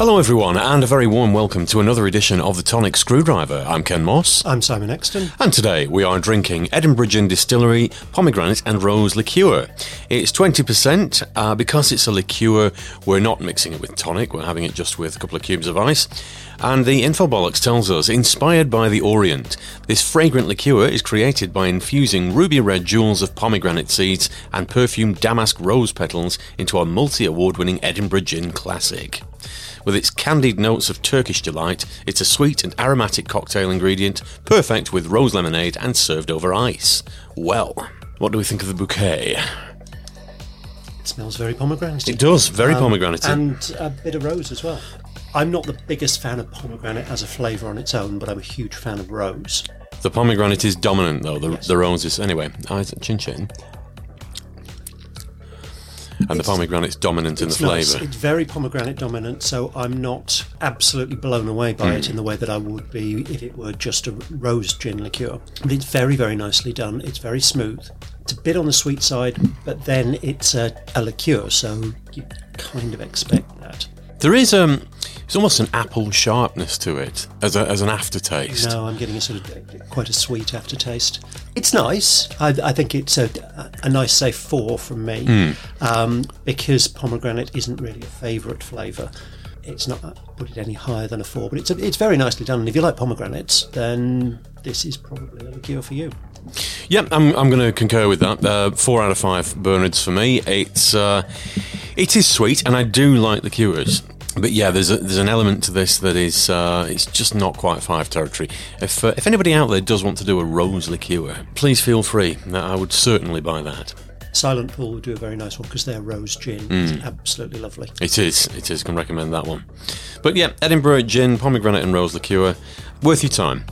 Hello, everyone, and a very warm welcome to another edition of the Tonic Screwdriver. I'm Ken Moss. I'm Simon Exton. And today we are drinking Edinburgh Gin Distillery pomegranate and rose liqueur. It's 20%. Uh, because it's a liqueur, we're not mixing it with tonic, we're having it just with a couple of cubes of ice. And the Infobollocks tells us, inspired by the Orient, this fragrant liqueur is created by infusing ruby red jewels of pomegranate seeds and perfumed damask rose petals into a multi award winning Edinburgh Gin classic. With its candied notes of Turkish delight, it's a sweet and aromatic cocktail ingredient, perfect with rose lemonade and served over ice. Well, what do we think of the bouquet? It smells very pomegranate. It does, very um, pomegranate. And a bit of rose as well. I'm not the biggest fan of pomegranate as a flavour on its own, but I'm a huge fan of rose. The pomegranate is dominant, though. The, Yes. the rose is. Anyway, chin chin. And the pomegranate's dominant in the nice. flavour. It's very pomegranate dominant, so I'm not absolutely blown away by Hmm. it in the way that I would be if it were just a rose gin liqueur. But it's very, very nicely done. It's very smooth. It's a bit on the sweet side, but then it's a, a liqueur, so you kind of expect that. There is um, it's almost an apple sharpness to it as a, as an aftertaste. No, I'm getting a sort of quite a sweet aftertaste. It's nice. I, I think it's a, a nice, safe four from me um, because pomegranate isn't really a favourite flavour. It's not I put it any higher than a four, but it's a, it's very nicely done. And if you like pomegranates, then this is probably a liqueur for you. Yeah, I'm, I'm going to concur with that. Uh, four out of five Bernards for me. It's uh, it is sweet, and I do like the liqueurs. But yeah, there's a, there's an element to this that is uh, it's just not quite five territory. If uh, if anybody out there does want to do a rose liqueur, please feel free. I would certainly buy that. Silent Pool would do a very nice one because their rose gin is absolutely lovely. It is, it is. Can recommend that one. But yeah, Edinburgh gin, pomegranate and rose liqueur, worth your time.